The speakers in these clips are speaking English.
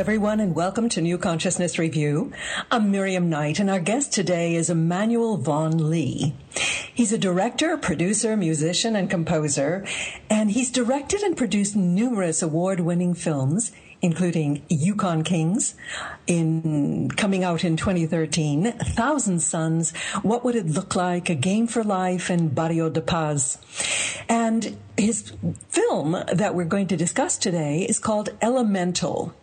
Everyone, and welcome to New Consciousness Review. I'm Miriam Knight, and our guest today is Emmanuel Vaughan Lee. He's a director, producer, musician, and composer, and he's directed and produced numerous award winning films, including Yukon Kings, in coming out in 2013, Thousand Suns, What Would It Look Like, A Game for Life, and Barrio de Paz. And his film that we're going to discuss today is called Elemental.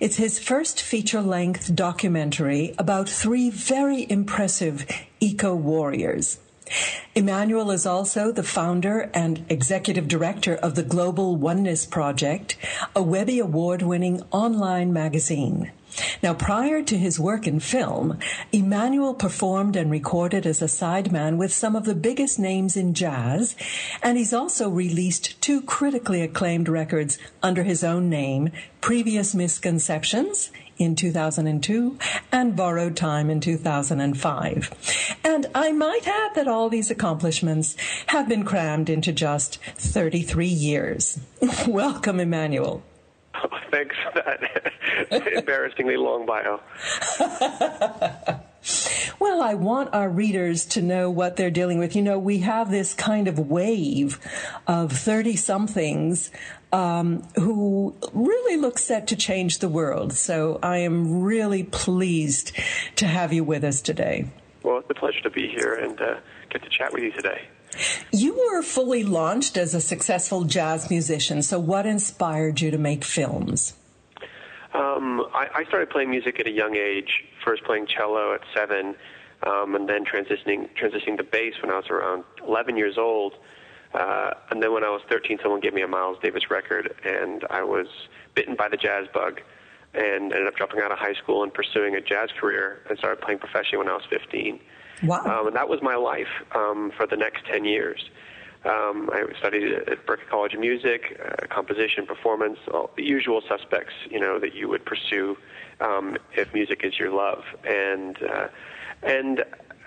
It's his first feature length documentary about three very impressive eco warriors. Emmanuel is also the founder and executive director of the Global Oneness Project, a Webby Award winning online magazine. Now, prior to his work in film, Emmanuel performed and recorded as a sideman with some of the biggest names in jazz, and he's also released two critically acclaimed records under his own name, Previous Misconceptions in 2002 and Borrowed Time in 2005. And I might add that all these accomplishments have been crammed into just 33 years. Welcome, Emmanuel. Thanks for that embarrassingly long bio. Well, I want our readers to know what they're dealing with. You know, we have this kind of wave of 30 somethings um, who really look set to change the world. So I am really pleased to have you with us today. Well, it's a pleasure to be here and uh, get to chat with you today. You were fully launched as a successful jazz musician. So, what inspired you to make films? Um, I, I, started playing music at a young age. First playing cello at seven, um, and then transitioning transitioning to bass when I was around 11 years old. Uh, and then when I was 13, someone gave me a Miles Davis record, and I was bitten by the jazz bug, and ended up dropping out of high school and pursuing a jazz career, and started playing professionally when I was 15. Wow. Um, and that was my life um, for the next 10 years. Um, I studied at Berklee College of Music, uh, composition, performance, all the usual suspects, you know, that you would pursue um, if music is your love. And uh, and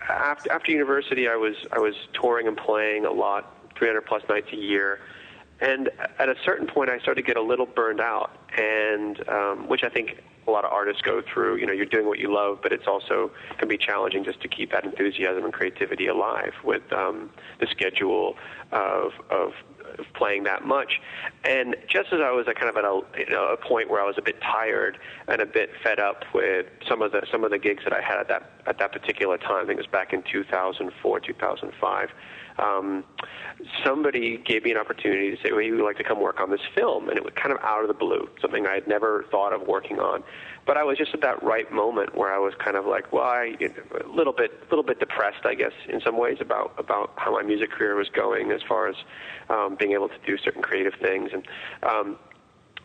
after after university, I was I was touring and playing a lot, 300 plus nights a year. And at a certain point, I started to get a little burned out, and um, which I think a lot of artists go through. You know, you're doing what you love, but it's also can be challenging just to keep that enthusiasm and creativity alive with um, the schedule of of playing that much. And just as I was kind of at a, you know, a point where I was a bit tired and a bit fed up with some of the some of the gigs that I had at that at that particular time, I think it was back in 2004, 2005 um, somebody gave me an opportunity to say, well, you would like to come work on this film. And it was kind of out of the blue, something I had never thought of working on. But I was just at that right moment where I was kind of like, well, I, a little bit, a little bit depressed, I guess, in some ways about about how my music career was going as far as um, being able to do certain creative things. And um,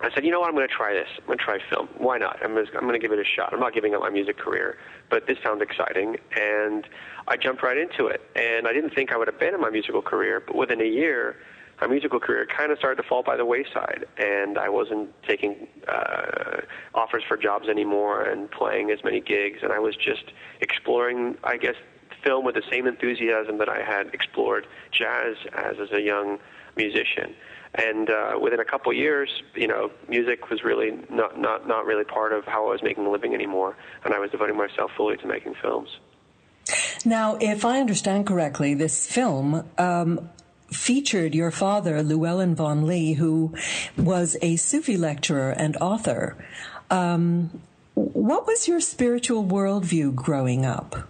I said, you know what, I'm going to try this. I'm going to try film. Why not? I'm, I'm going to give it a shot. I'm not giving up my music career, but this sounds exciting. And I jumped right into it. And I didn't think I would abandon my musical career, but within a year, my musical career kind of started to fall by the wayside. And I wasn't taking uh, offers for jobs anymore and playing as many gigs. And I was just exploring, I guess, film with the same enthusiasm that I had explored jazz as as a young musician. And uh, within a couple of years, you know, music was really not, not, not really part of how I was making a living anymore, and I was devoting myself fully to making films. Now, if I understand correctly, this film um, featured your father, Llewellyn Vaughan Lee, who was a Sufi lecturer and author. Um, what was your spiritual worldview growing up?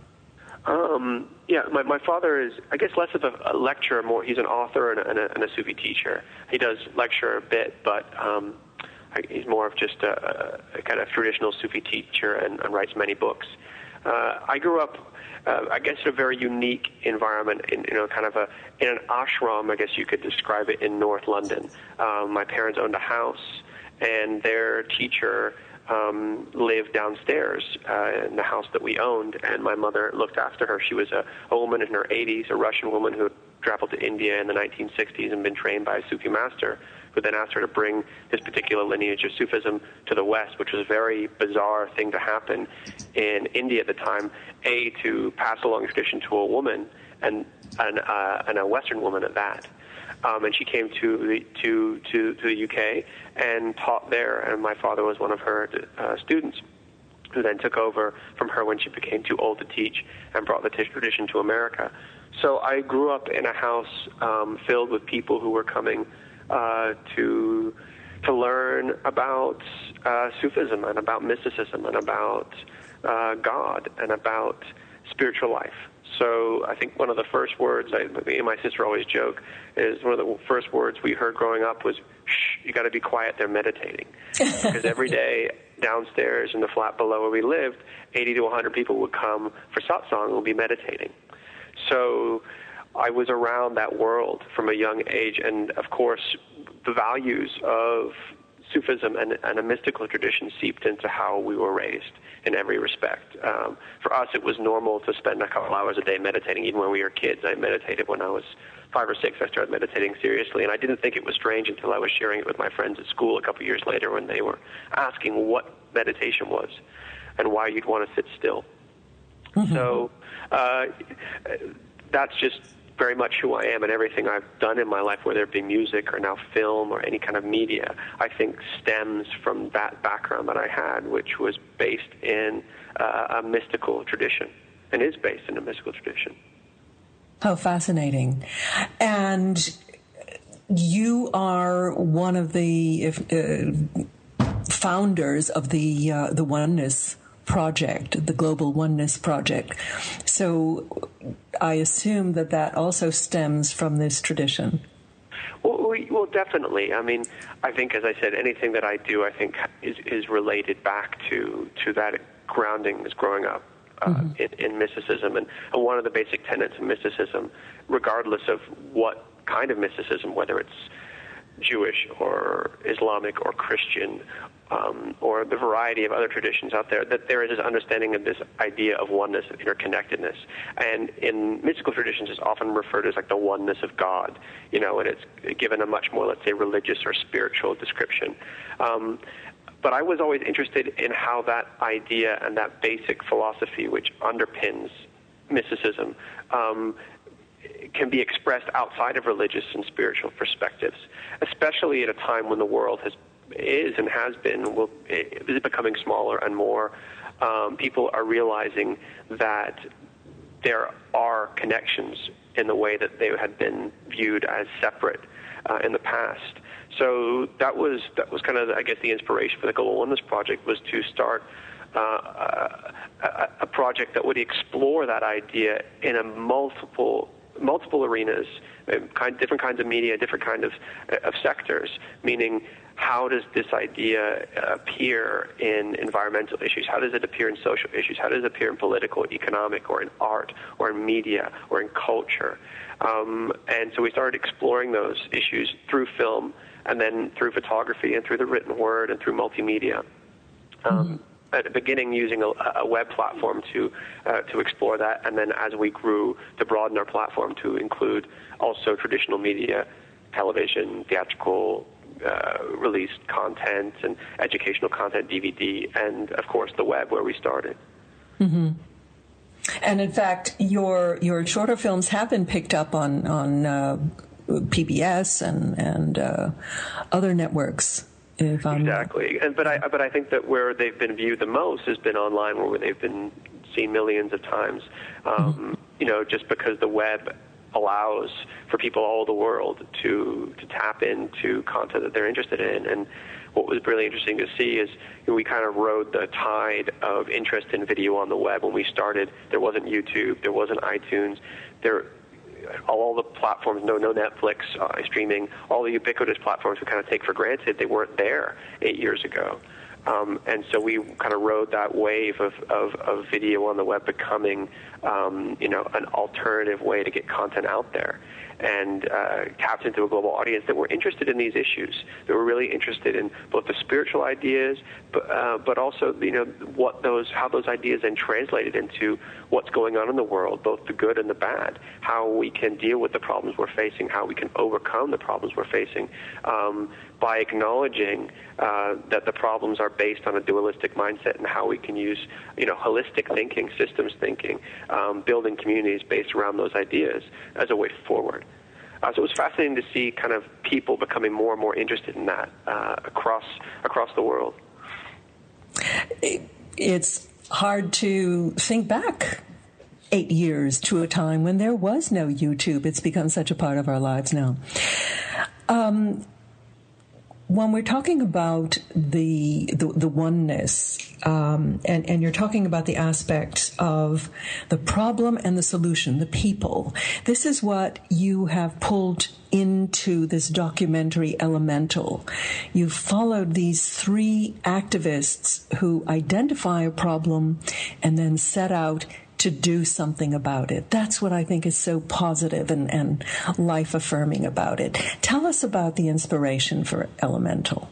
Um, yeah, my, my father is, I guess, less of a, a lecturer, more he's an author and a, and, a, and a Sufi teacher. He does lecture a bit, but um, he's more of just a, a kind of traditional Sufi teacher and, and writes many books. Uh, I grew up, uh, I guess, in a very unique environment, in you know, kind of a in an ashram, I guess you could describe it, in North London. Um, my parents owned a house, and their teacher um, lived downstairs uh, in the house that we owned, and my mother looked after her. She was a, a woman in her 80s, a Russian woman who traveled to India in the 1960s and been trained by a Sufi master, who then asked her to bring his particular lineage of Sufism to the West, which was a very bizarre thing to happen in India at the time. A to pass along tradition to a woman, and and, uh, and a Western woman at that. Um, and she came to the to, to to the UK and taught there. And my father was one of her uh, students, who then took over from her when she became too old to teach and brought the tradition to America. So I grew up in a house um, filled with people who were coming uh, to to learn about uh, Sufism and about mysticism and about uh, God and about spiritual life. So I think one of the first words I, me and my sister always joke is one of the first words we heard growing up was "Shh, you got to be quiet. They're meditating." because every day downstairs in the flat below where we lived, 80 to 100 people would come for satsang and would be meditating. So I was around that world from a young age, and of course, the values of Sufism and, and a mystical tradition seeped into how we were raised in every respect. Um, for us, it was normal to spend a couple hours a day meditating, even when we were kids. I meditated when I was five or six. I started meditating seriously, and I didn't think it was strange until I was sharing it with my friends at school a couple years later when they were asking what meditation was and why you'd want to sit still. Mm-hmm. So uh, that's just very much who I am and everything I've done in my life, whether it be music or now film or any kind of media, I think stems from that background that I had, which was based in uh, a mystical tradition and is based in a mystical tradition. How fascinating. And you are one of the uh, founders of the uh, the oneness project, the Global Oneness Project. So I assume that that also stems from this tradition. Well, we, well, definitely. I mean, I think, as I said, anything that I do, I think, is, is related back to to that grounding as growing up uh, mm-hmm. in, in, mysticism. And, and one of the basic tenets of mysticism, regardless of what kind of mysticism, whether it's Jewish or Islamic or Christian um, or the variety of other traditions out there, that there is this understanding of this idea of oneness, of interconnectedness. And in mystical traditions, it's often referred to as like the oneness of God, you know, and it's given a much more, let's say, religious or spiritual description. Um, but I was always interested in how that idea and that basic philosophy, which underpins mysticism, um, can be expressed outside of religious and spiritual perspectives, especially at a time when the world has is and has been will is becoming smaller and more. Um, people are realizing that there are connections in the way that they had been viewed as separate uh, in the past. So that was that was kind of I guess the inspiration for the Global Oneness Project was to start uh, a, a, project that would explore that idea in a multiple multiple arenas, uh, kind, different kinds of media, different kinds of, of sectors, meaning how does this idea appear in environmental issues? How does it appear in social issues? How does it appear in political, economic, or in art, or in media, or in culture? Um, and so we started exploring those issues through film, and then through photography, and through the written word, and through multimedia. Um, mm-hmm at the beginning using a, a web platform to uh, to explore that, and then as we grew to broaden our platform to include also traditional media, television, theatrical, uh, released content and educational content, DVD, and of course the web where we started. Mm-hmm. And in fact, your your shorter films have been picked up on on uh, PBS and and uh, other networks. exactly, and but I but I think that where they've been viewed the most has been online, where they've been seen millions of times. Um, mm-hmm. You know, just because the web allows for people all over the world to to tap into content that they're interested in. And what was really interesting to see is you know, we kind of rode the tide of interest in video on the web. When we started, there wasn't YouTube, there wasn't iTunes, there all the platforms, no, no Netflix uh, streaming, all the ubiquitous platforms we kind of take for granted, they weren't there eight years ago. Um, and so we kind of rode that wave of, of, of video on the web becoming, um, you know, an alternative way to get content out there and uh, tapped into a global audience that were interested in these issues. that were really interested in both the spiritual ideas, but, uh, but also you know what those how those ideas then translated into what's going on in the world, both the good and the bad. How we can deal with the problems we're facing, how we can overcome the problems we're facing. Um, by acknowledging uh, that the problems are based on a dualistic mindset and how we can use, you know, holistic thinking, systems thinking, um, building communities based around those ideas as a way forward. Uh, so it was fascinating to see kind of people becoming more and more interested in that uh, across across the world. It's hard to think back eight years to a time when there was no YouTube. It's become such a part of our lives now. Um, when we're talking about the the, the oneness, um, and and you're talking about the aspects of the problem and the solution, the people. This is what you have pulled into this documentary Elemental. You've followed these three activists who identify a problem and then set out to do something about it. That's what I think is so positive and, and life affirming about it. Tell us about the inspiration for Elemental.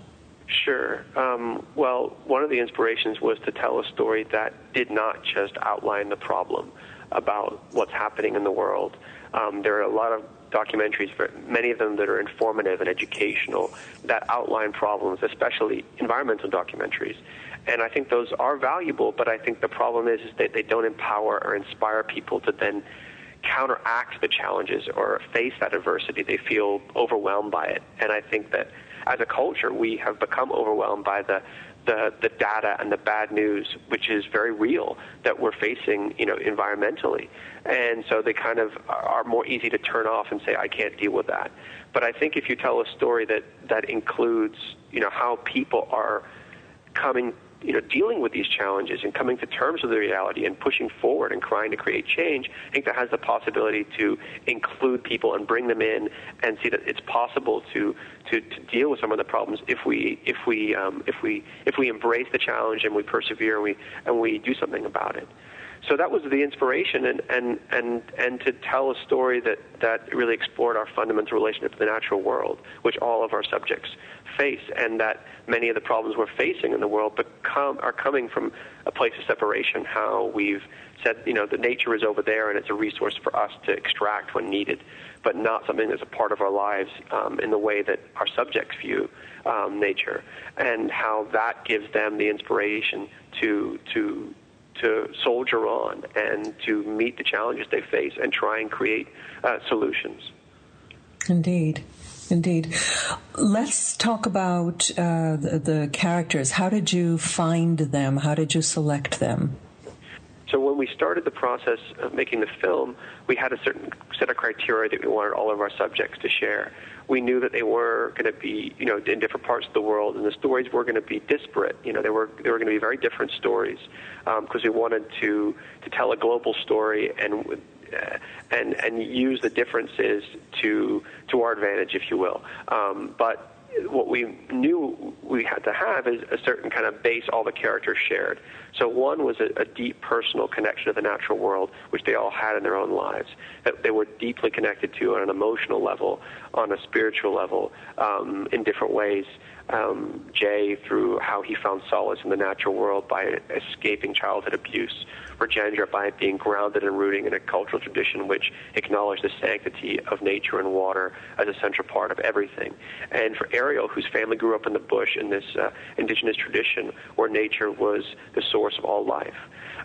Sure. Um, well, one of the inspirations was to tell a story that did not just outline the problem about what's happening in the world. Um, there are a lot of documentaries, many of them that are informative and educational, that outline problems, especially environmental documentaries. And I think those are valuable, but I think the problem is, is that they don't empower or inspire people to then counteract the challenges or face that adversity. They feel overwhelmed by it. And I think that as a culture, we have become overwhelmed by the the, the data and the bad news, which is very real that we're facing, you know, environmentally. And so they kind of are more easy to turn off and say, I can't deal with that. But I think if you tell a story that, that includes, you know, how people are coming you know, dealing with these challenges and coming to terms with the reality and pushing forward and trying to create change, I think that has the possibility to include people and bring them in and see that it's possible to to, to deal with some of the problems if we if we um, if we if we embrace the challenge and we persevere and we and we do something about it. So that was the inspiration, and and and and to tell a story that that really explored our fundamental relationship to the natural world, which all of our subjects face, and that many of the problems we're facing in the world become, are coming from a place of separation. How we've said, you know, the nature is over there, and it's a resource for us to extract when needed, but not something that's a part of our lives um, in the way that our subjects view um, nature, and how that gives them the inspiration to to to soldier on and to meet the challenges they face and try and create uh, solutions. Indeed. Indeed. Let's talk about uh, the, the, characters. How did you find them? How did you select them? So when we started the process of making the film, we had a certain set of criteria that we wanted all of our subjects to share. We knew that they were going to be, you know, in different parts of the world, and the stories were going to be disparate. You know, they were they were going to be very different stories because um, we wanted to to tell a global story and uh, and and use the differences to to our advantage, if you will. Um, but what we knew we had to have is a certain kind of base all the characters shared. So one was a, a, deep personal connection to the natural world, which they all had in their own lives, that they were deeply connected to on an emotional level, on a spiritual level, um, in different ways um, Jay through how he found solace in the natural world by escaping childhood abuse, Rajendra by being grounded and rooting in a cultural tradition which acknowledged the sanctity of nature and water as a central part of everything. And for Eriel, whose family grew up in the bush in this uh, indigenous tradition where nature was the source of all life.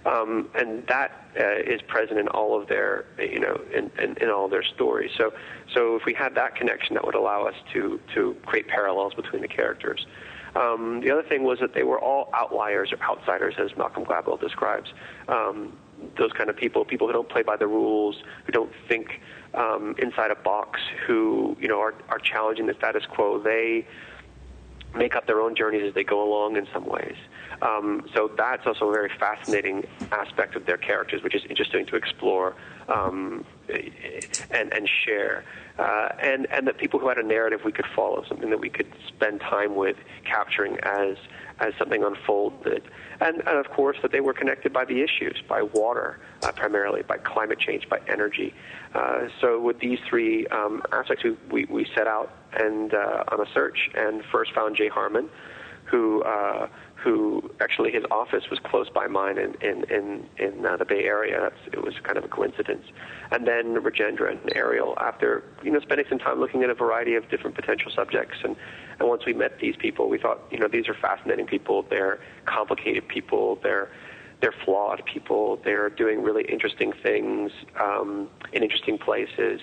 Um, and that uh, is present in all of their, you know, in, in, in all their stories. So, so if we had that connection, that would allow us to to create parallels between the characters. Um, the other thing was that they were all outliers or outsiders, as Malcolm Gladwell describes. Um, those kind of people, people who don't play by the rules, who don't think um, inside a box, who you know are, are challenging the status quo. They make up their own journeys as they go along in some ways. Um, so that's also a very fascinating aspect of their characters, which is interesting to explore um, and, and share. Uh, and, and that people who had a narrative we could follow, something that we could spend time with, capturing as, as something unfolded. And, and of course, that they were connected by the issues, by water uh, primarily, by climate change, by energy. Uh, so with these three um, aspects, we, we, we, set out and uh, on a search and first found Jay Harman, who uh, who actually his office was close by mine in in in, in uh, the Bay Area. It was kind of a coincidence. And then Rajendra and Eriel, after you know spending some time looking at a variety of different potential subjects, and and once we met these people, we thought you know these are fascinating people. They're complicated people. They're they're flawed people. They're doing really interesting things um, in interesting places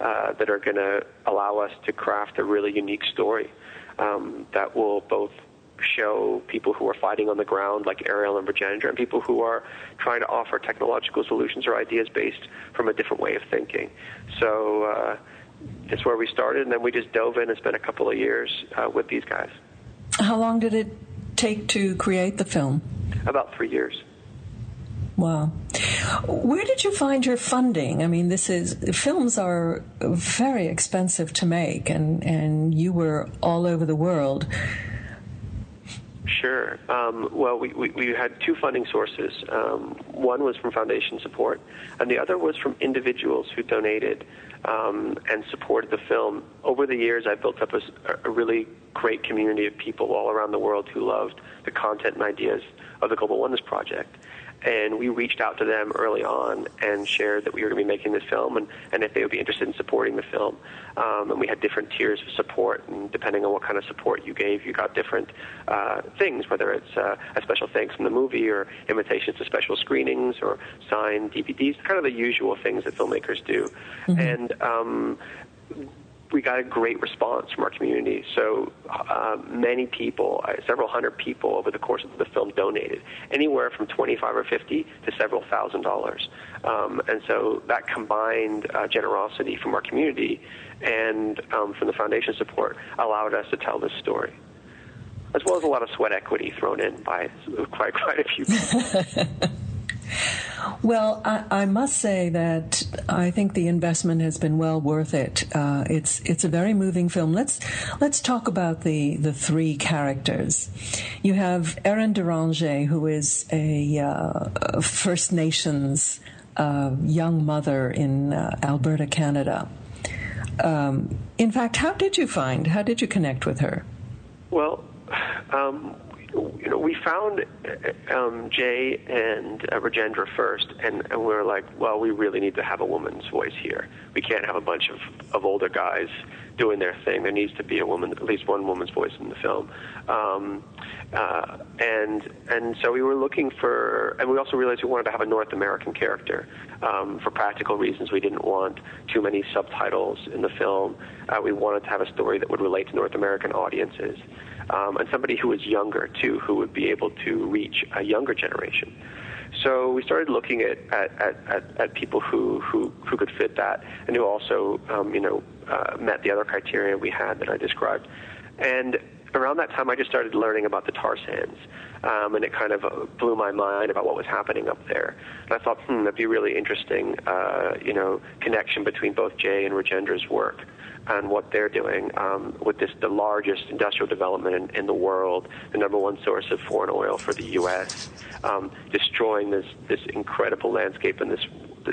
uh, that are going to allow us to craft a really unique story um, that will both show people who are fighting on the ground, like Eriel and Rajendra, and people who are trying to offer technological solutions or ideas based from a different way of thinking. So uh, that's where we started, and then we just dove in and spent a couple of years uh, with these guys. How long did it take to create the film? About three years. Wow. Where did you find your funding? I mean, this is films are very expensive to make, and and you were all over the world. Sure. Um, well, we, we, we, had two funding sources. Um, one was from foundation support, and the other was from individuals who donated um, and supported the film. Over the years, I built up a, a really great community of people all around the world who loved the content and ideas of the Global Oneness Project and we reached out to them early on and shared that we were going to be making this film and, and if they would be interested in supporting the film. Um, and we had different tiers of support, and depending on what kind of support you gave, you got different uh, things, whether it's uh, a special thanks from the movie or invitations to special screenings or signed DVDs, kind of the usual things that filmmakers do. Mm-hmm. And um, we got a great response from our community. So uh, many people, uh, several hundred people over the course of the film donated, anywhere from 25 or 50 to several thousand dollars. Um, and so that combined uh, generosity from our community and um, from the foundation support allowed us to tell this story. As well as a lot of sweat equity thrown in by quite quite a few people. Well, I, I, must say that I think the investment has been well worth it. Uh, it's it's a very moving film. Let's let's talk about the the three characters. You have Eriel Deranger, who is a uh, First Nations uh, young mother in uh, Alberta, Canada. Um, in fact, how did you find? How did you connect with her? Well, um, you know, we found um, Jay and uh, Rajendra first, and, and we were like, well, we really need to have a woman's voice here. We can't have a bunch of, of older guys doing their thing. There needs to be a woman, at least one woman's voice in the film. Um, uh, and and so we were looking for, and we also realized we wanted to have a North American character. Um, for practical reasons, we didn't want too many subtitles in the film. Uh, we wanted to have a story that would relate to North American audiences um, and somebody who was younger too, who would be able to reach a younger generation. So we started looking at, at, at, at, people who, who, who could fit that and who also, um, you know, uh, met the other criteria we had that I described. And around that time, I just started learning about the tar sands, um, and it kind of blew my mind about what was happening up there. And I thought, hmm, that'd be really interesting, uh, you know, connection between both Jay and Rajendra's work and what they're doing um, with this the largest industrial development in, in, the world, the number one source of foreign oil for the U.S., um, destroying this this incredible landscape and this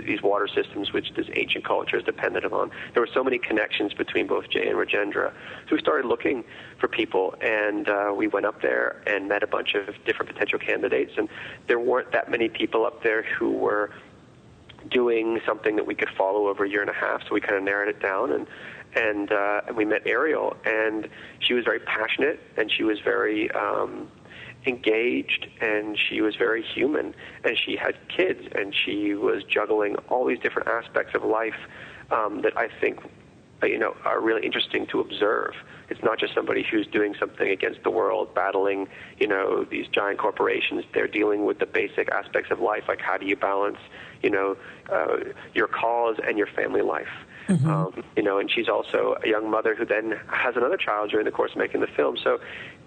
these water systems which this ancient culture is dependent upon. There were so many connections between both Jay and Rajendra. So we started looking for people, and uh, we went up there and met a bunch of different potential candidates. And there weren't that many people up there who were doing something that we could follow over a year and a half. So we kind of narrowed it down and and uh, we met Eriel, and she was very passionate, and she was very um, engaged, and she was very human, and she had kids, and she was juggling all these different aspects of life um, that I think uh, you know are really interesting to observe. It's not just somebody who's doing something against the world, battling, you know, these giant corporations. They're dealing with the basic aspects of life, like how do you balance, you know, uh, your cause and your family life. Mm-hmm. Um, you know, and she's also a young mother who then has another child during the course of making the film. So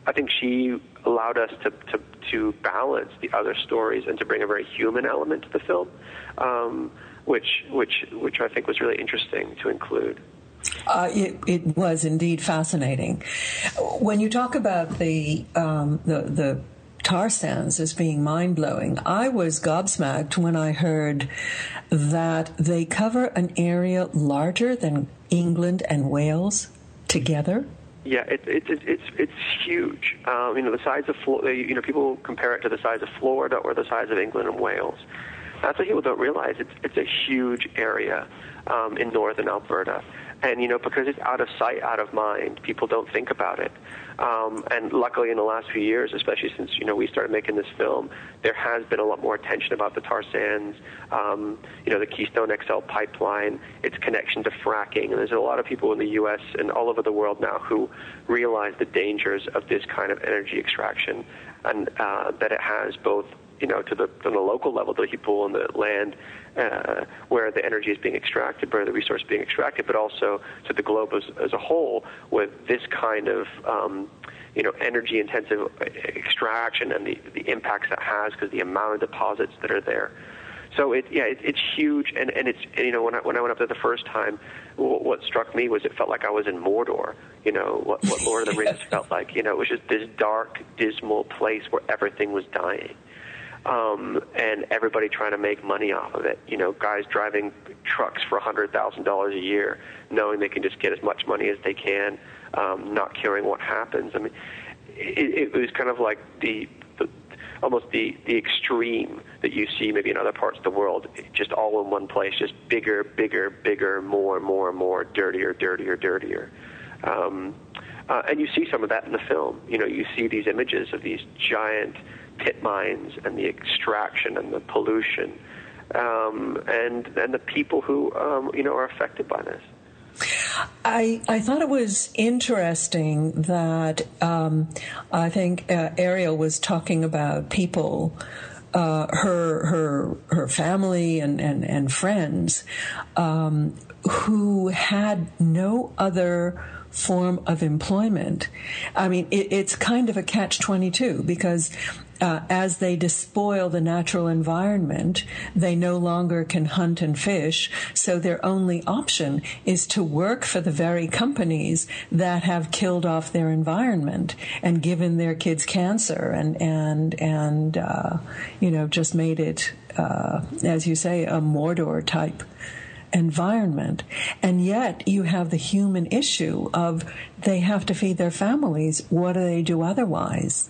I think she allowed us to, to, to balance the other stories and to bring a very human element to the film, um, which, which, which I think was really interesting to include. Uh, it, it, was indeed fascinating. When you talk about the um, the, the tar sands as being mind blowing. I was gobsmacked when I heard that they cover an area larger than England and Wales together. Yeah, it, it, it, it's it's huge. Um, you know, the size of you know people compare it to the size of Florida or the size of England and Wales. That's what people don't realize. It's it's a huge area um, in northern Alberta, and you know because it's out of sight, out of mind, people don't think about it. Um, and luckily, in the last few years, especially since you know we started making this film, there has been a lot more attention about the tar sands, um, you know, the Keystone XL pipeline, its connection to fracking, and there's a lot of people in the U.S. and all over the world now who realize the dangers of this kind of energy extraction, and uh, that it has both you know, to the, to the local level, the people on the land uh, where the energy is being extracted, where the resource is being extracted, but also to the globe as, as a whole with this kind of um, you know energy intensive extraction and the, the impacts that has because the amount of deposits that are there. So it yeah it, it's huge and and it's and, you know when I when I went up there the first time, what, what struck me was it felt like I was in Mordor. You know what what Lord of the Rings felt like. You know it was just this dark, dismal place where everything was dying um, and everybody trying to make money off of it. You know, guys driving trucks for hundred thousand dollars a year, knowing they can just get as much money as they can, um, not caring what happens. I mean, it, it was kind of like the, the almost the the extreme that you see maybe in other parts of the world, just all in one place, just bigger, bigger, bigger, more, more, more, dirtier, dirtier, dirtier. Um, uh, and you see some of that in the film. You know, you see these images of these giant pit mines and the extraction and the pollution, um, and and the people who um, you know are affected by this. I, I thought it was interesting that um, I think uh, Eriel was talking about people, uh, her her her family and and, and friends, um, who had no other form of employment. I mean, it, it's kind of a catch 22 because uh, as they despoil the natural environment, they no longer can hunt and fish. So their only option is to work for the very companies that have killed off their environment and given their kids cancer and and and uh, you know just made it, uh, as you say, a Mordor type environment. And yet you have the human issue of they have to feed their families. What do they do otherwise?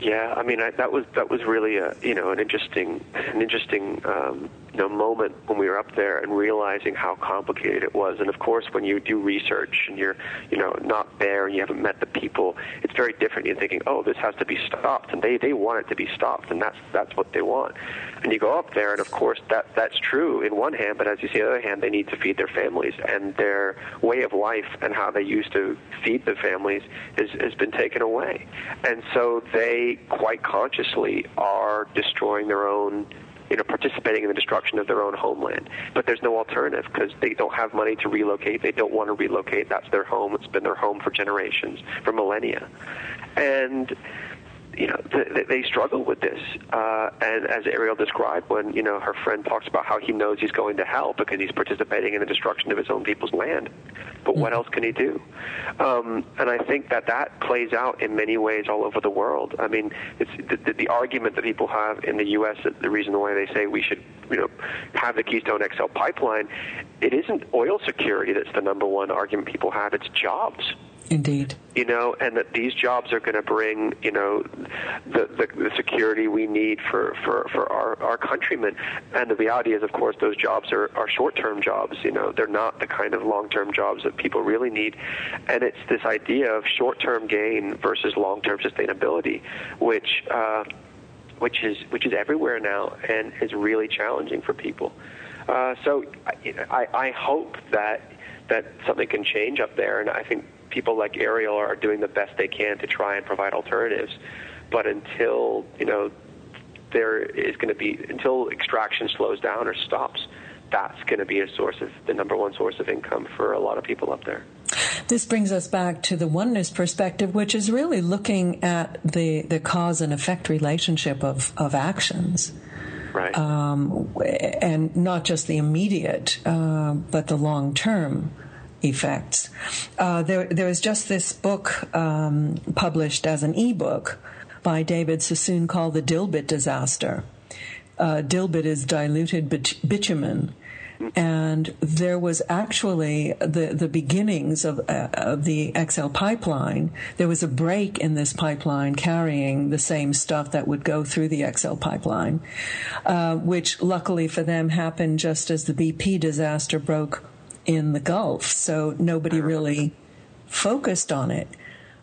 Yeah, I mean I, that was that was really a you know an interesting an interesting um, you know moment when we were up there and realizing how complicated it was. And of course, when you do research and you're you know not there and you haven't met the people, it's very different. You're thinking, oh, this has to be stopped, and they they want it to be stopped, and that's that's what they want. And you go up there, and of course that that's true in one hand, but as you see, on the other hand, they need to feed their families, and their way of life and how they used to feed the families has has been taken away, and so they quite consciously are destroying their own you know, participating in the destruction of their own homeland. But there's no alternative because they don't have money to relocate. They don't want to relocate. That's their home. It's been their home for generations, for millennia. And you know, th- they struggle with this. Uh, and as Eriel described, when you know her friend talks about how he knows he's going to hell because he's participating in the destruction of his own people's land, but what else can he do? Um, and I think that that plays out in many ways all over the world. I mean, it's the, the argument that people have in the U.S. that The reason why they say we should, you know, have the Keystone XL pipeline, it isn't oil security that's the number one argument people have. It's jobs. Indeed. You know, and that these jobs are going to bring, you know, the, the, the security we need for, for, for our, our countrymen. And the reality is, of course, those jobs are, are short-term jobs. You know, they're not the kind of long-term jobs that people really need. And it's this idea of short-term gain versus long-term sustainability, which, uh, which is which is everywhere now and is really challenging for people. Uh, so I, I hope that that something can change up there, and I think people like Eriel are doing the best they can to try and provide alternatives. But until you know there is going to be until extraction slows down or stops, that's going to be a source of the number one source of income for a lot of people up there. This brings us back to the oneness perspective, which is really looking at the, the cause and effect relationship of, of actions. Right. Um, and not just the immediate, uh, but the long term effects. Uh, there, there was just this book um, published as an ebook by David Sassoon called The Dilbit Disaster. Uh, dilbit is diluted bitumen. and there was actually the the beginnings of, uh, of the XL pipeline. There was a break in this pipeline carrying the same stuff that would go through the XL pipeline, uh, which luckily for them happened just as the BP disaster broke in the Gulf. So nobody really focused on it,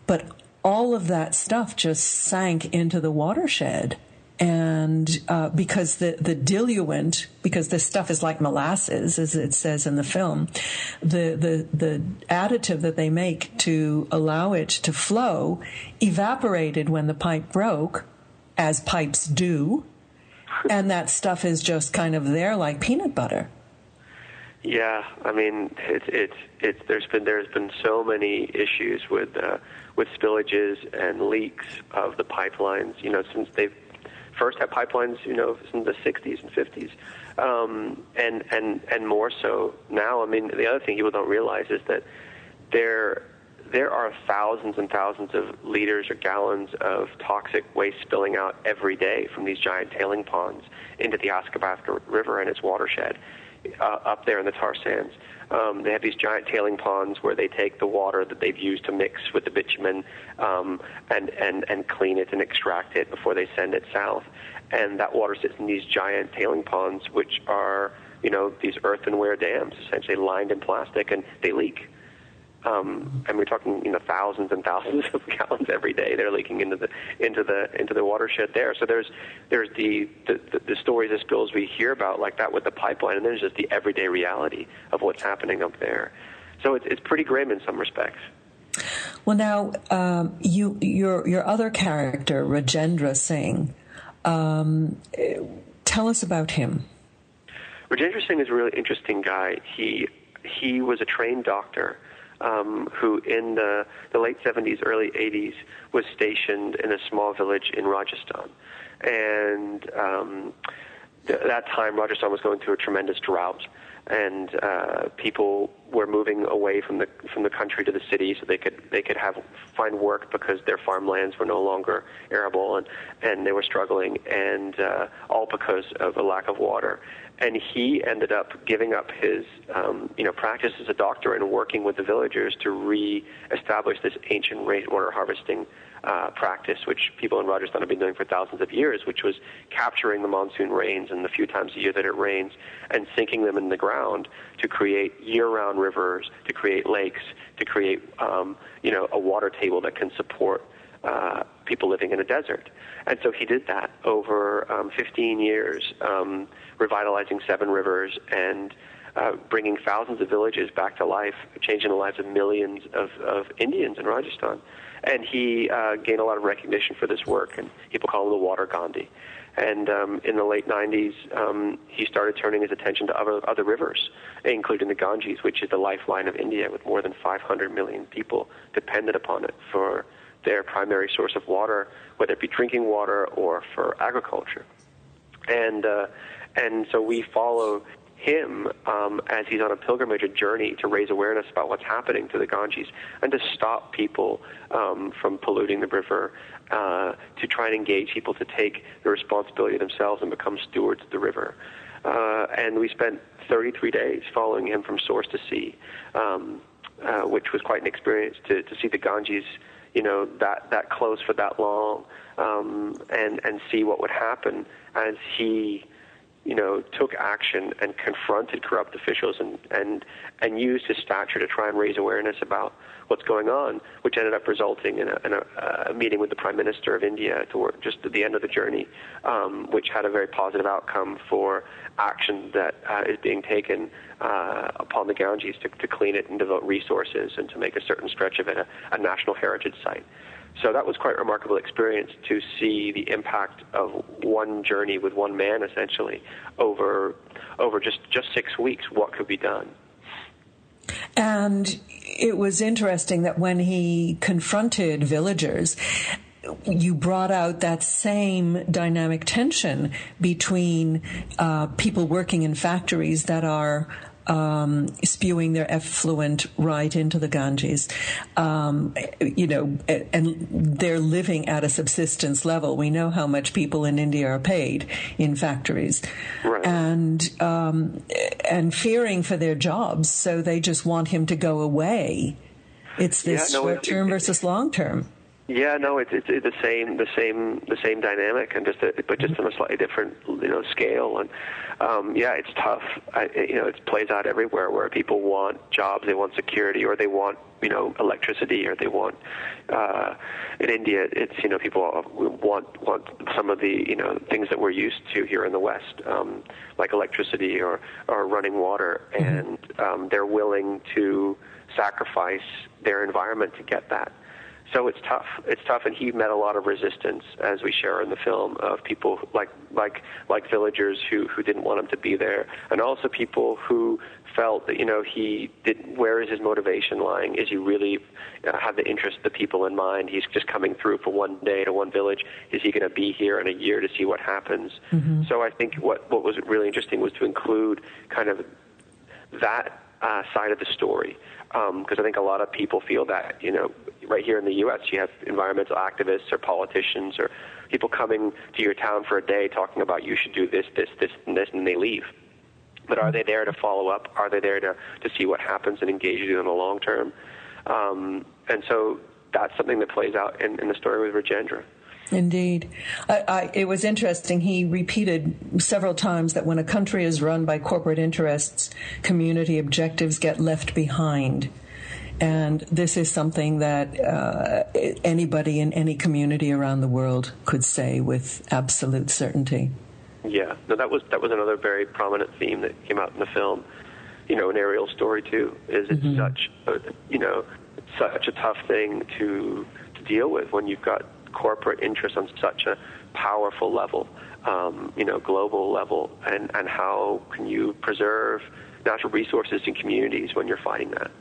but all of that stuff just sank into the watershed and uh, because the the diluent, because this stuff is like molasses, as it says in the film, the the the additive that they make to allow it to flow evaporated when the pipe broke, as pipes do, and that stuff is just kind of there like peanut butter. Yeah, I mean, it's it's it's there's been there's been so many issues with uh, with spillages and leaks of the pipelines. You know, since they've first had pipelines, you know, in the 60s and 50s, um, and and and more so now. I mean, the other thing people don't realize is that there there are thousands and thousands of liters or gallons of toxic waste spilling out every day from these giant tailing ponds into the Athabasca River and its watershed uh, up there in the tar sands. Um, they have these giant tailing ponds where they take the water that they've used to mix with the bitumen um, and, and, and clean it and extract it before they send it south. And that water sits in these giant tailing ponds, which are, you know, these earthenware dams, essentially lined in plastic, and they leak. Um, and we're talking, you know, thousands and thousands of gallons every day they're leaking into the into the into the watershed there. So there's there's the the, the stories of spills we hear about like that with the pipeline, and then there's just the everyday reality of what's happening up there. So it's it's pretty grim in some respects. Well, now um, you your your other character Rajendra Singh. Um, tell us about him. Rajendra Singh is a really interesting guy. He he was a trained doctor um, who in the, the late 70s, early 80s was stationed in a small village in Rajasthan. And um, th- that time, Rajasthan was going through a tremendous drought. And uh, people were moving away from the from the country to the city, so they could they could have find work because their farmlands were no longer arable, and and they were struggling, and uh, all because of a lack of water. And he ended up giving up his um, you know practice as a doctor and working with the villagers to re-establish this ancient rainwater harvesting uh, practice, which people in Rajasthan have been doing for thousands of years, which was capturing the monsoon rains and the few times a year that it rains and sinking them in the ground to create year-round rivers, to create lakes, to create um, you know a water table that can support uh, people living in a desert. And so he did that over um, 15 years, um, revitalizing seven rivers and uh, bringing thousands of villages back to life, changing the lives of millions of, of Indians in Rajasthan. And he uh, gained a lot of recognition for this work, and people call him the Water Gandhi. And um, in the late 90s, um, he started turning his attention to other, other rivers, including the Ganges, which is the lifeline of India, with more than 500 million people dependent upon it for their primary source of water, whether it be drinking water or for agriculture. And uh, and so we follow him um, as he's on a pilgrimage, a journey to raise awareness about what's happening to the Ganges and to stop people um, from polluting the river, uh, to try and engage people to take the responsibility themselves and become stewards of the river. Uh, and we spent 33 days following him from source to sea, um, uh, which was quite an experience to, to see the Ganges you know that that close for that long, um, and and see what would happen as he you know, took action and confronted corrupt officials and, and, and used his stature to try and raise awareness about what's going on, which ended up resulting in a, in a, a meeting with the Prime Minister of India toward just at the end of the journey, um, which had a very positive outcome for action that uh, is being taken uh, upon the Ganges to, to clean it and devote resources and to make a certain stretch of it a, a national heritage site. So that was quite a remarkable experience to see the impact of one journey with one man, essentially, over over just just six weeks. What could be done? And it was interesting that when he confronted villagers, you brought out that same dynamic tension between uh, people working in factories that are um, spewing their effluent right into the Ganges. Um, you know, and they're living at a subsistence level. We know how much people in India are paid in factories, right. and um, and fearing for their jobs, so they just want him to go away. It's this yeah, no, short term versus long term. Yeah, no, it's, it's, it's the same, the same, the same dynamic, and just a, but just on a slightly different, you know, scale. And um, yeah, it's tough. I, you know, it plays out everywhere where people want jobs, they want security, or they want, you know, electricity, or they want. Uh, in India, it's you know, people want want some of the you know things that we're used to here in the West, um, like electricity or or running water, mm-hmm. and um, they're willing to sacrifice their environment to get that so it's tough. It's tough, and he met a lot of resistance, as we share in the film, of people like like like villagers who who didn't want him to be there, and also people who felt that you know he did. Where is his motivation lying? Is he really uh, have the interest of the people in mind? He's just coming through for one day to one village. Is he going to be here in a year to see what happens? Mm-hmm. So I think what what was really interesting was to include kind of that uh, side of the story because um, I think a lot of people feel that you know right here in the U.S. you have environmental activists or politicians or people coming to your town for a day talking about you should do this, this, this, and this, and they leave. But are they there to follow up? Are they there to, to see what happens and engage you in the long term? Um, and so that's something that plays out in, in the story with Rajendra. Indeed. I, I, it was interesting. He repeated several times that when a country is run by corporate interests, community objectives get left behind. And this is something that uh, anybody in any community around the world could say with absolute certainty. Yeah, no, that was that was another very prominent theme that came out in the film. You know, an Eriel story too is it's mm-hmm. such a, you know such a tough thing to to deal with when you've got corporate interests on such a powerful level, um, you know, global level, and and how can you preserve natural resources and communities when you're fighting that?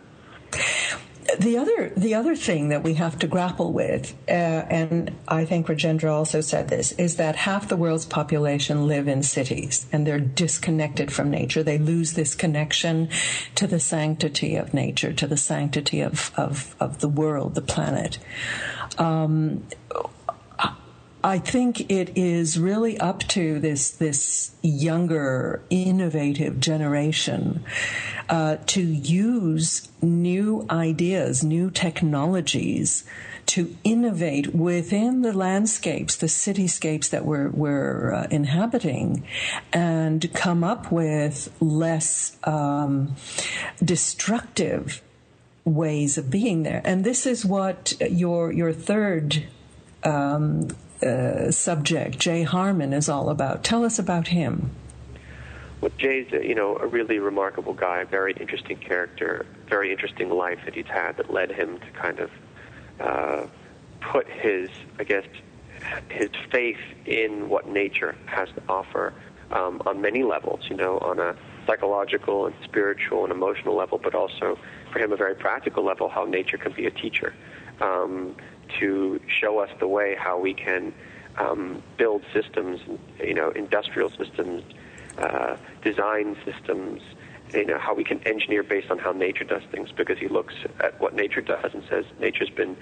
The other, the other thing that we have to grapple with, uh, and I think Rajendra also said this, is that half the world's population live in cities and they're disconnected from nature. They lose this connection to the sanctity of nature, to the sanctity of, of, of the world, the planet. Um, I think it is really up to this this younger, innovative generation uh, to use new ideas, new technologies to innovate within the landscapes, the cityscapes that we're, we're uh, inhabiting, and come up with less um, destructive ways of being there. And this is what your your third um, uh, subject, Jay Harman, is all about. Tell us about him. Well, Jay's you know a really remarkable guy, very interesting character, very interesting life that he's had that led him to kind of uh, put his, I guess, his faith in what nature has to offer um, on many levels. You know, on a psychological and spiritual and emotional level, but also for him a very practical level, how nature can be a teacher. Um, to show us the way how we can um, build systems, you know, industrial systems, uh, design systems, you know, how we can engineer based on how nature does things because he looks at what nature does and says nature's been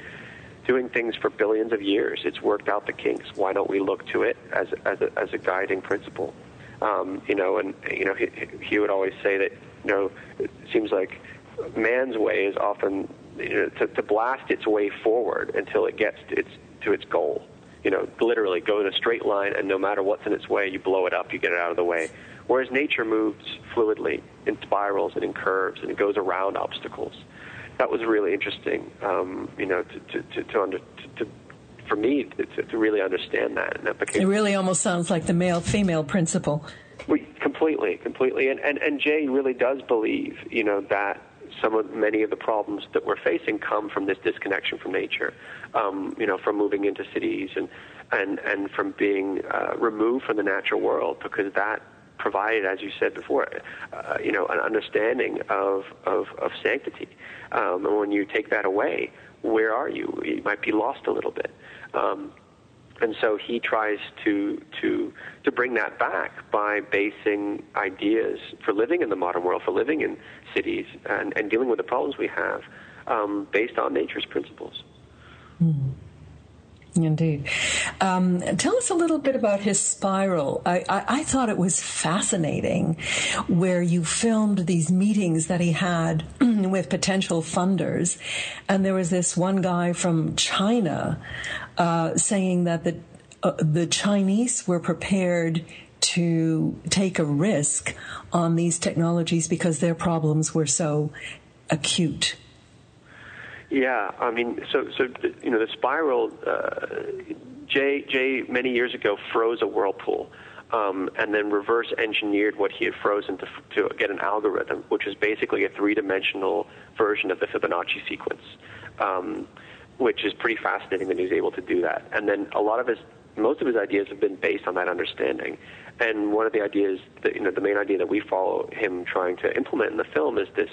doing things for billions of years. It's worked out the kinks. Why don't we look to it as, as, a, as a guiding principle? Um, you know, and, you know, he, he would always say that, you know, it seems like man's way is often you know, to, to blast its way forward until it gets to its to its goal. You know, literally go in a straight line, and no matter what's in its way, you blow it up, you get it out of the way. Whereas nature moves fluidly in spirals and in curves, and it goes around obstacles. That was really interesting. Um, you know, to to to, to, under, to, to for me to, to really understand that. And that became, it really almost sounds like the male-female principle. We, completely, completely. And, and and Jay really does believe, you know, that some of many of the problems that we're facing come from this disconnection from nature. Um, you know, from moving into cities and and and from being uh, removed from the natural world because that provided, as you said before, uh, you know, an understanding of of, of sanctity. Um, and when you take that away, where are you? You might be lost a little bit. Um, and so he tries to to to bring that back by basing ideas for living in the modern world, for living in cities, and, and dealing with the problems we have um, based on nature's principles. Mm. Indeed. Um, tell us a little bit about his spiral. I, I, I, thought it was fascinating where you filmed these meetings that he had with potential funders. And there was this one guy from China uh, saying that the, uh, the Chinese were prepared to take a risk on these technologies because their problems were so acute. Yeah, I mean, so so you know, the spiral. Uh, Jay Jay many years ago froze a whirlpool. Um, and then reverse engineered what he had frozen to, to get an algorithm, which is basically a three dimensional version of the Fibonacci sequence, um, which is pretty fascinating that he was able to do that. And then a lot of his, most of his ideas have been based on that understanding. And one of the ideas, that, you know, the main idea that we follow him trying to implement in the film is this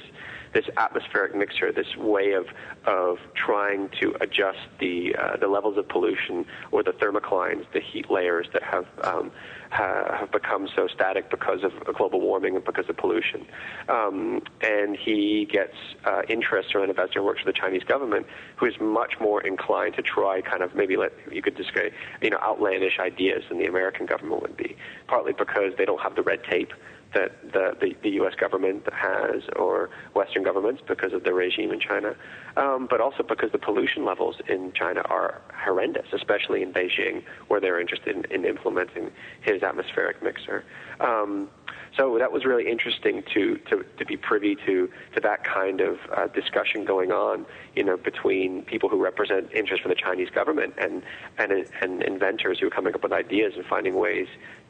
this atmospheric mixture, this way of of trying to adjust the uh, the levels of pollution or the thermoclines, the heat layers that have um, have become so static because of global warming and because of pollution. Um, and he gets uh, interest an investor works for the Chinese government, who is much more inclined to try kind of maybe let you could describe you know outlandish ideas than the American government would be, partly because they don't have the red tape that the, the, the, U.S. government has or Western governments because of the regime in China, um, but also because the pollution levels in China are horrendous, especially in Beijing, where they're interested in, in implementing his atmospheric mixer. Um, so that was really interesting to, to, to be privy to, to that kind of uh, discussion going on, you know, between people who represent interest for the Chinese government and, and, and inventors who are coming up with ideas and finding ways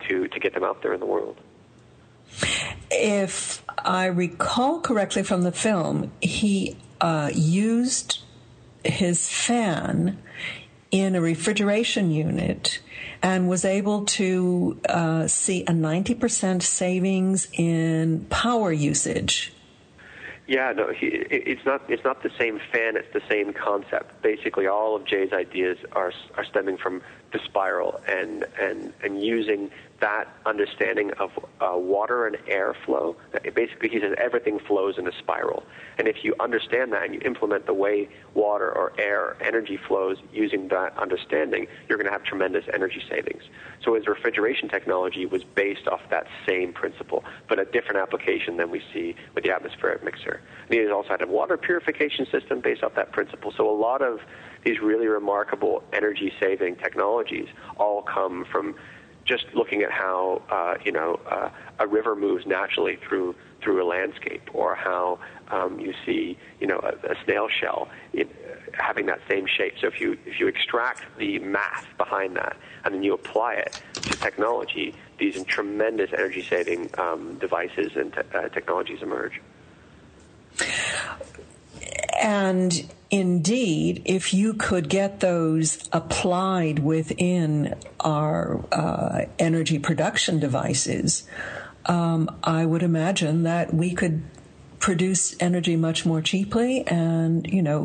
to, to get them out there in the world. If I recall correctly from the film, he uh, used his fan in a refrigeration unit and was able to uh, see a 90% savings in power usage. Yeah, no, he, it's not. It's not the same fan. It's the same concept. Basically, all of Jay's ideas are are stemming from the spiral and and and using that understanding of uh, water and air flow. Basically, he says everything flows in a spiral. And if you understand that and you implement the way water or air energy flows using that understanding, you're going to have tremendous energy savings. So his refrigeration technology was based off that same principle, but a different application than we see with the atmospheric mixer. And he also had a water purification system based off that principle. So a lot of these really remarkable energy saving technologies all come from just looking at how uh, you know uh, a river moves naturally through through a landscape, or how um, you see you know a, a snail shell in, having that same shape. So if you if you extract the math behind that and then you apply it to technology, these tremendous energy saving um, devices and te- uh, technologies emerge. And indeed, if you could get those applied within our uh, energy production devices, um, I would imagine that we could produce energy much more cheaply and, you know,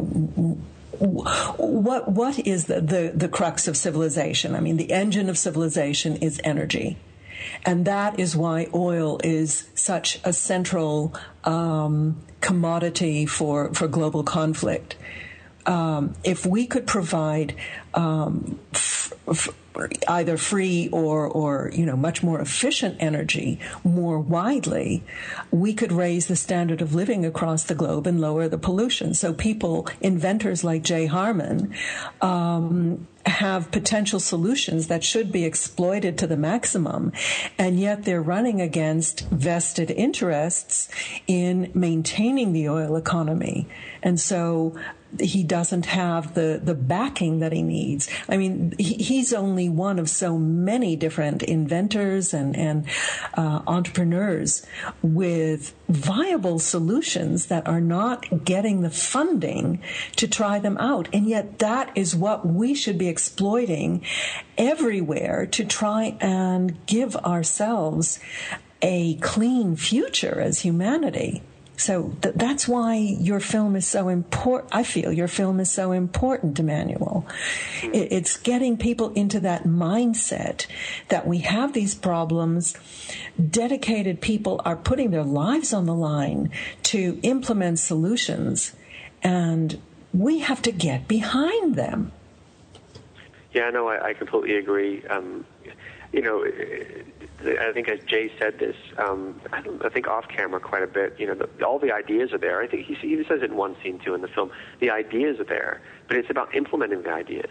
what what is the, the, the crux of civilization? I mean, the engine of civilization is energy. And that is why oil is such a central um, commodity for, for global conflict. Um, if we could provide um, f- f- either free or, or you know much more efficient energy more widely, we could raise the standard of living across the globe and lower the pollution. So people, inventors like Jay Harman, um, have potential solutions that should be exploited to the maximum, and yet they're running against vested interests in maintaining the oil economy. And so he doesn't have the, the backing that he needs. I mean, he, he's only one of so many different inventors and, and uh, entrepreneurs with viable solutions that are not getting the funding to try them out. And yet that is what we should be exploiting everywhere to try and give ourselves a clean future as humanity. So th- that's why your film is so important. I feel your film is so important, Emmanuel. It- it's getting people into that mindset that we have these problems. Dedicated people are putting their lives on the line to implement solutions, and we have to get behind them. Yeah, no, I, I completely agree. Um, you know, I think as Jay said this, um, I, I think off camera quite a bit. You know, the, all the ideas are there. I think he, he says it in one scene too in the film. The ideas are there, but it's about implementing the ideas.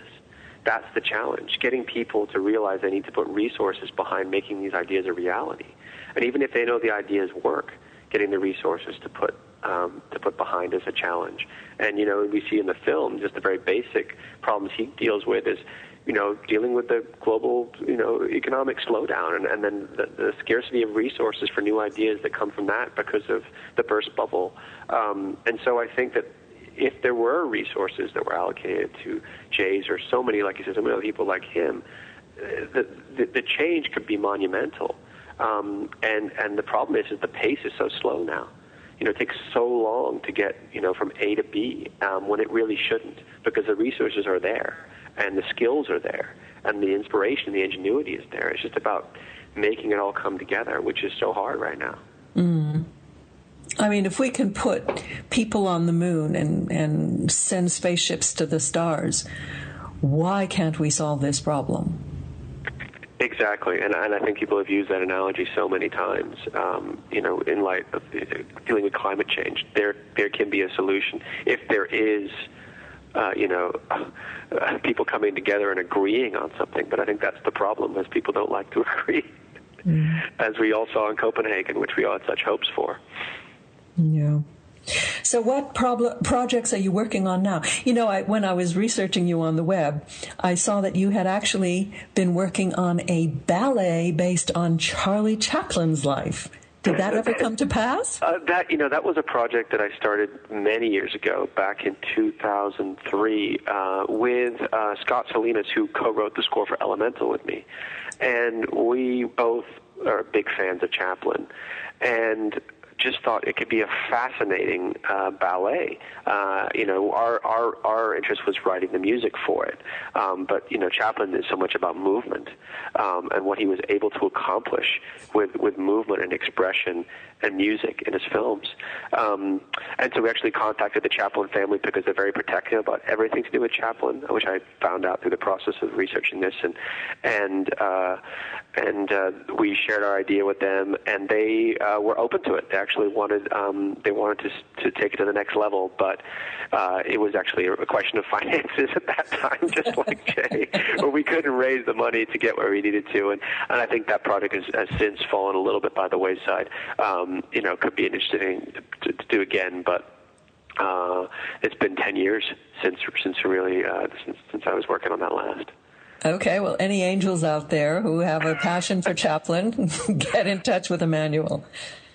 That's the challenge: getting people to realize they need to put resources behind making these ideas a reality. And even if they know the ideas work, getting the resources to put um, to put behind is a challenge. And you know, we see in the film just the very basic problems he deals with is you know, dealing with the global, you know, economic slowdown and, and then the, the scarcity of resources for new ideas that come from that because of the burst bubble. Um, and so I think that if there were resources that were allocated to Jay's or so many, like you said, so many people like him, the, the, the change could be monumental. Um, and, and the problem is, is the pace is so slow now. You know, it takes so long to get, you know, from A to B um, when it really shouldn't because the resources are there and the skills are there, and the inspiration, the ingenuity is there. It's just about making it all come together, which is so hard right now. Mm. I mean, if we can put people on the moon and, and send spaceships to the stars, why can't we solve this problem? Exactly, and, and I think people have used that analogy so many times. Um, you know, in light of dealing with climate change, there there can be a solution if there is uh, you know, uh, people coming together and agreeing on something. But I think that's the problem, is people don't like to agree, mm. as we all saw in Copenhagen, which we all had such hopes for. Yeah. So, what prob- projects are you working on now? You know, I, when I was researching you on the web, I saw that you had actually been working on a ballet based on Charlie Chaplin's life. Did that ever come to pass? Uh, that you know, that was a project that I started many years ago, back in 2003, uh, with uh, Scott Salinas, who co-wrote the score for Elemental with me, and we both are big fans of Chaplin, and just thought it could be a fascinating uh, ballet. Uh, you know, our, our our interest was writing the music for it, um, but you know, Chaplin is so much about movement um, and what he was able to accomplish with with movement and expression and music in his films. Um, and so we actually contacted the Chaplin family because they're very protective about everything to do with Chaplin, which I found out through the process of researching this, and and uh, and uh, we shared our idea with them, and they uh, were open to it. They actually wanted um, they wanted to to take it to the next level, but uh, it was actually a question of finances at that time, just like Jay, where we couldn't raise the money to get where we needed to, and and I think that project has, has since fallen a little bit by the wayside. Um, you know, could be interesting to, to do again, but uh, it's been 10 years since since really uh, since, since I was working on that last. Okay, well, any angels out there who have a passion for Chaplin, get in touch with Emmanuel.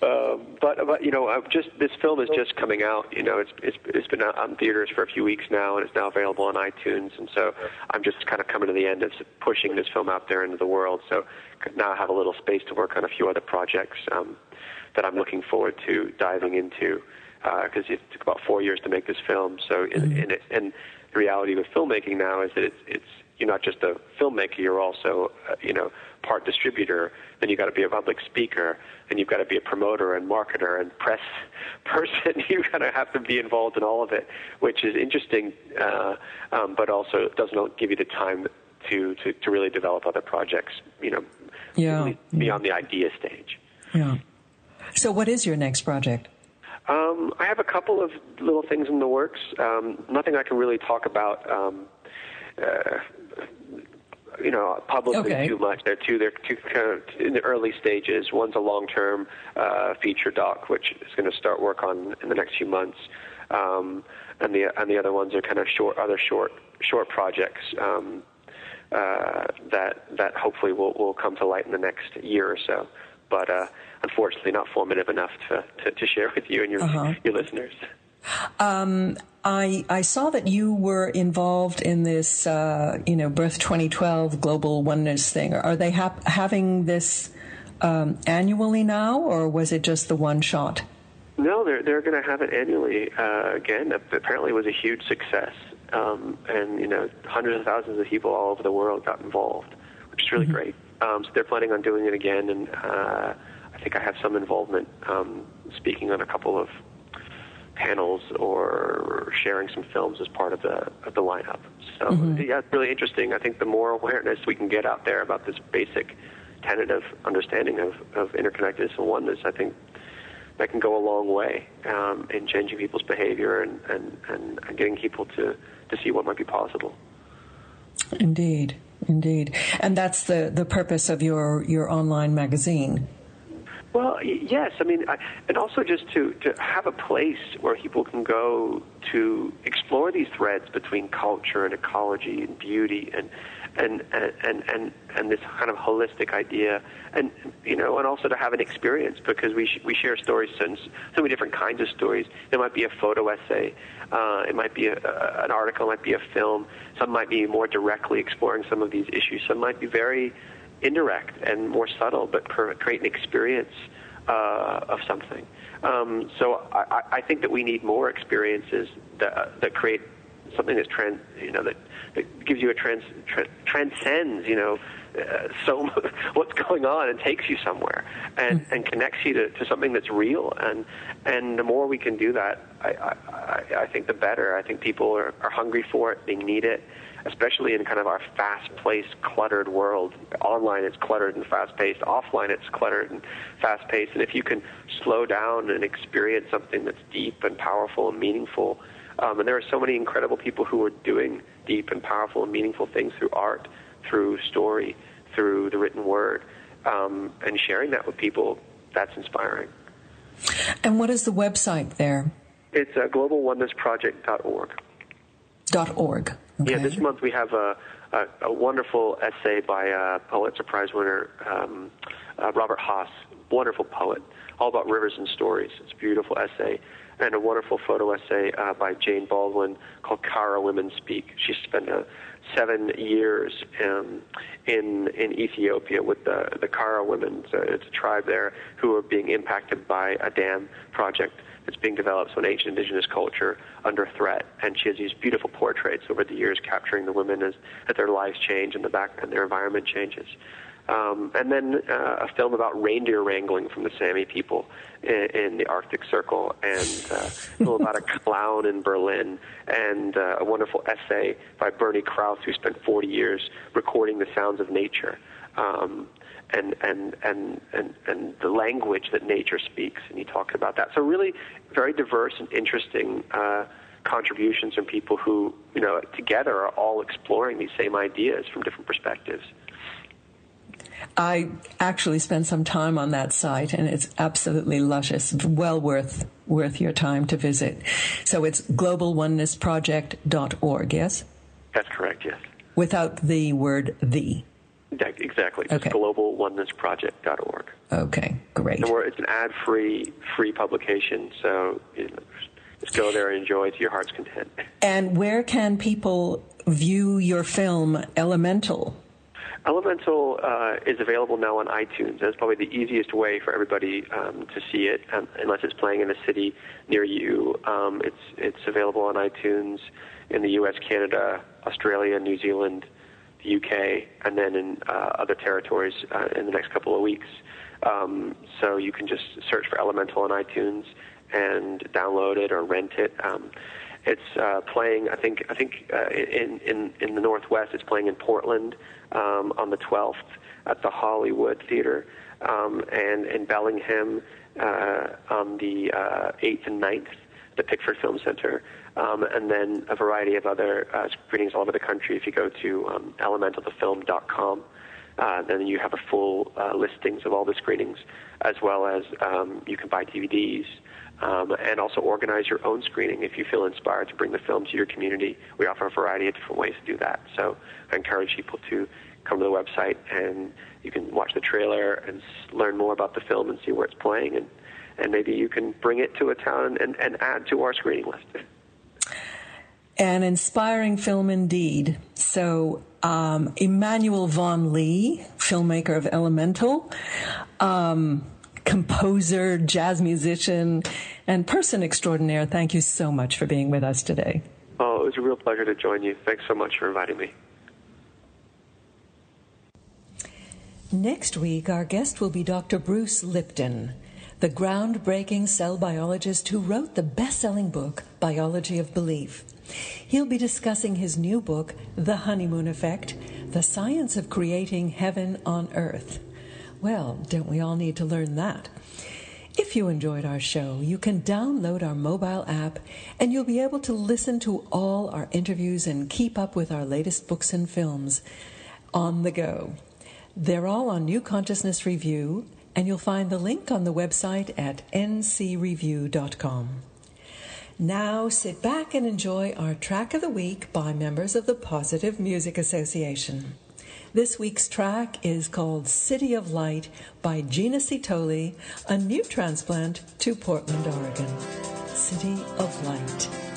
Um, but but you know, I've just this film is just coming out. You know, it's it's it's been out on theaters for a few weeks now, and it's now available on iTunes. And so I'm just kind of coming to the end of pushing this film out there into the world. So now I have a little space to work on a few other projects um, that I'm looking forward to diving into because uh, it took about four years to make this film. So in, mm-hmm. in it, and the reality with filmmaking now is that it's it's you're not just a filmmaker, you're also, uh, you know, part distributor. Then you've got to be a public speaker. Then you've got to be a promoter and marketer and press person. you've got to have to be involved in all of it, which is interesting, uh, um, but also doesn't give you the time to, to, to really develop other projects, you know, yeah. beyond the idea stage. Yeah. So what is your next project? Um, I have a couple of little things in the works. Um, nothing I can really talk about um, uh, you know, publicly okay. too much. They're two. They're two kind of in the early stages. One's a long-term uh, feature doc, which is going to start work on in the next few months, um, and the and the other ones are kind of short, other short short projects um, uh, that that hopefully will will come to light in the next year or so. But uh, unfortunately, not formative enough to, to, to share with you and your uh-huh. your listeners. Um, I, I saw that you were involved in this, uh, you know, Birth 2012 Global Oneness thing. Are they having this um, annually now, or was it just the one shot? No, they're they're going to have it annually uh, again. Apparently, it was a huge success, um, and you know, hundreds of thousands of people all over the world got involved, which is really mm-hmm. great. Um, so they're planning on doing it again, and uh, I think I have some involvement um, speaking on a couple of panels or sharing some films as part of the of the lineup. So mm-hmm. yeah, it's really interesting. I think the more awareness we can get out there about this basic tentative understanding of, of interconnectedness and oneness, I think that can go a long way um, in changing people's behavior and, and, and, and getting people to, to see what might be possible. Indeed, indeed. And that's the, the purpose of your, your online magazine. Well, yes. I mean, I, and also just to, to have a place where people can go to explore these threads between culture and ecology and beauty and and and and and this kind of holistic idea, and you know, and also to have an experience because we sh- we share stories and so many different kinds of stories. There might be a photo essay, uh, it might be a, a, an article, it might be a film. Some might be more directly exploring some of these issues. Some might be very indirect and more subtle, but per, create an experience uh, of something. Um, so I, I think that we need more experiences that, that create something that's trans, you know, that, that gives you a trans, tra- transcends, you know, uh, so what's going on and takes you somewhere and, mm-hmm. and connects you to, to something that's real. And, and the more we can do that, I, I, I think the better. I think people are, are hungry for it, they need it especially in kind of our fast-paced, cluttered world. Online, it's cluttered and fast-paced. Offline, it's cluttered and fast-paced. And if you can slow down and experience something that's deep and powerful and meaningful, um, and there are so many incredible people who are doing deep and powerful and meaningful things through art, through story, through the written word, um, and sharing that with people, that's inspiring. And what is the website there? It's uh, globalonenessproject.org. Dot .org. Okay. Yeah, this month we have a, a, a wonderful essay by uh, Pulitzer Prize winner um, uh, Robert Hass, wonderful poet, all about rivers and stories. It's a beautiful essay. And a wonderful photo essay uh, by Jane Baldwin called Kara Women Speak. She spent uh, seven years um, in in Ethiopia with the the Kara women. It's a tribe there who are being impacted by a dam project that's being developed, so an ancient indigenous culture under threat. And she has these beautiful portraits over the years capturing the women as, as their lives change and the back and their environment changes. Um, and then uh, a film about reindeer wrangling from the Sami people in, in the Arctic Circle, and uh, a film about a clown in Berlin, and uh, a wonderful essay by Bernie Krause, who spent 40 years recording the sounds of nature. Um, and, and, and, and, and the language that nature speaks, and he talks about that. So really very diverse and interesting uh, contributions from people who, you know, together are all exploring these same ideas from different perspectives. I actually spent some time on that site, and it's absolutely luscious. Well worth worth your time to visit. So it's globalonenessproject.org. Yes, that's correct. Yes, without the word "the." Exactly. Just okay. globalonenessproject.org. Okay, great. And it's an ad-free, free publication, so you know, just go there and enjoy to your heart's content. And where can people view your film Elemental? Elemental uh, is available now on iTunes. That's probably the easiest way for everybody um, to see it, um, unless it's playing in a city near you. Um, it's it's available on iTunes in the U.S., Canada, Australia, New Zealand, the UK, and then in uh, other territories uh, in the next couple of weeks. Um, so you can just search for Elemental on iTunes and download it or rent it. Um, it's uh, playing. I think. I think uh, in in in the Northwest, it's playing in Portland um, on the 12th at the Hollywood Theater, um, and in Bellingham uh, on the uh, 8th and 9th, the Pickford Film Center um, and then a variety of other uh, screenings all over the country. If you go to um, elementalthefilm.com, uh, then you have a full uh, listings of all the screenings, as well as um, you can buy DVDs. Um, and also organize your own screening if you feel inspired to bring the film to your community. We offer a variety of different ways to do that. So I encourage people to come to the website and you can watch the trailer and learn more about the film and see where it's playing and, and maybe you can bring it to a town and, and add to our screening list. An inspiring film indeed. So, um, Emmanuel Vaughan Lee, filmmaker of Elemental, um, composer, jazz musician, and person extraordinaire. Thank you so much for being with us today. Oh, it was a real pleasure to join you. Thanks so much for inviting me. Next week, our guest will be Dr. Bruce Lipton, the groundbreaking cell biologist who wrote the best selling book, Biology of Belief. He'll be discussing his new book, The Honeymoon Effect The Science of Creating Heaven on Earth. Well, don't we all need to learn that? If you enjoyed our show, you can download our mobile app and you'll be able to listen to all our interviews and keep up with our latest books and films on the go. They're all on New Consciousness Review, and you'll find the link on the website at ncreview.com. Now sit back and enjoy our track of the week by members of the Positive Music Association. This week's track is called City of Light by Gina Sitoli, a new transplant to Portland, Oregon. City of Light.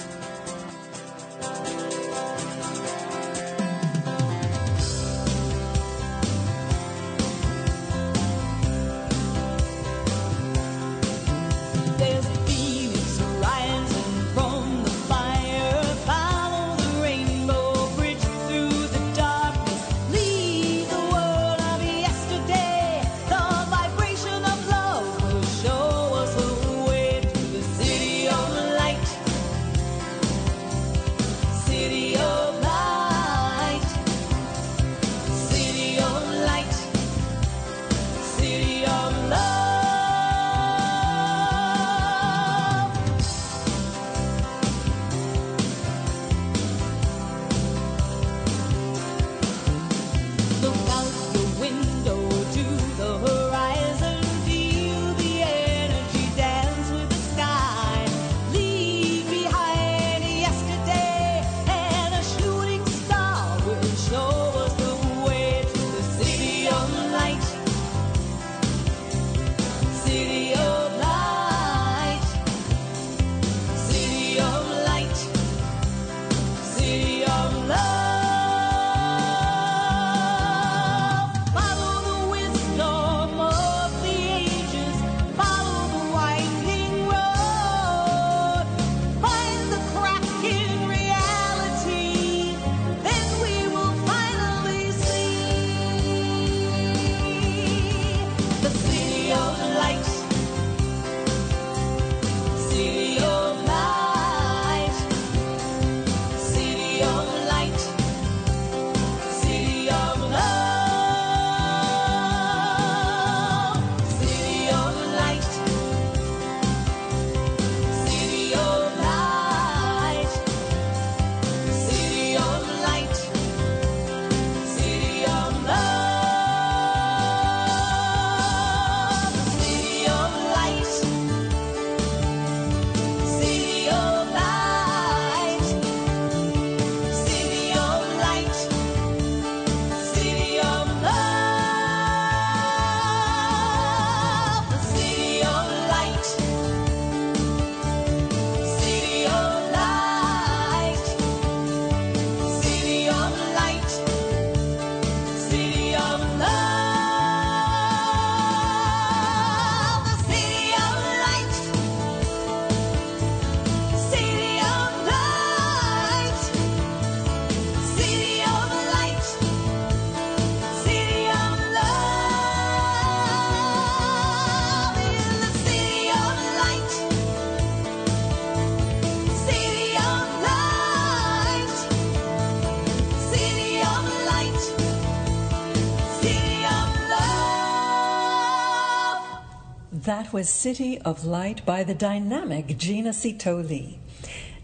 Was City of Light by the dynamic Gina Sitoli.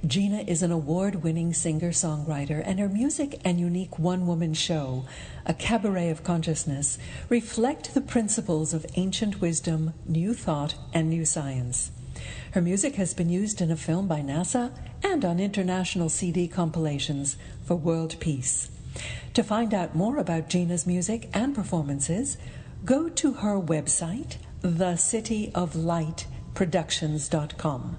Gina is an award winning singer songwriter, and her music and unique one woman show, A Cabaret of Consciousness, reflect the principles of ancient wisdom, new thought, and new science. Her music has been used in a film by NASA and on international CD compilations for world peace. To find out more about Gina's music and performances, go to her website thecityoflightproductions.com.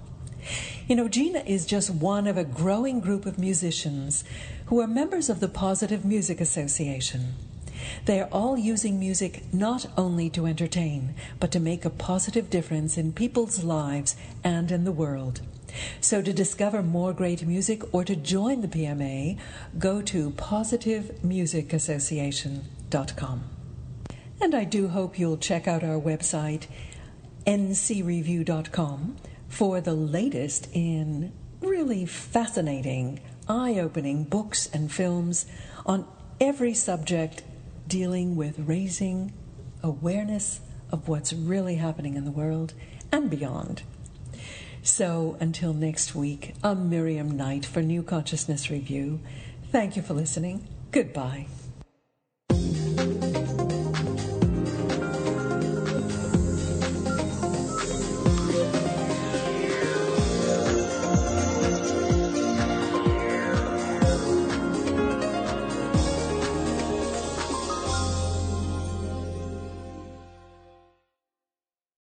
You know, Gina is just one of a growing group of musicians who are members of the Positive Music Association. They are all using music not only to entertain, but to make a positive difference in people's lives and in the world. So, to discover more great music or to join the PMA, go to positivemusicassociation.com. And I do hope you'll check out our website, ncreview.com, for the latest in really fascinating, eye opening books and films on every subject dealing with raising awareness of what's really happening in the world and beyond. So until next week, I'm Miriam Knight for New Consciousness Review. Thank you for listening. Goodbye.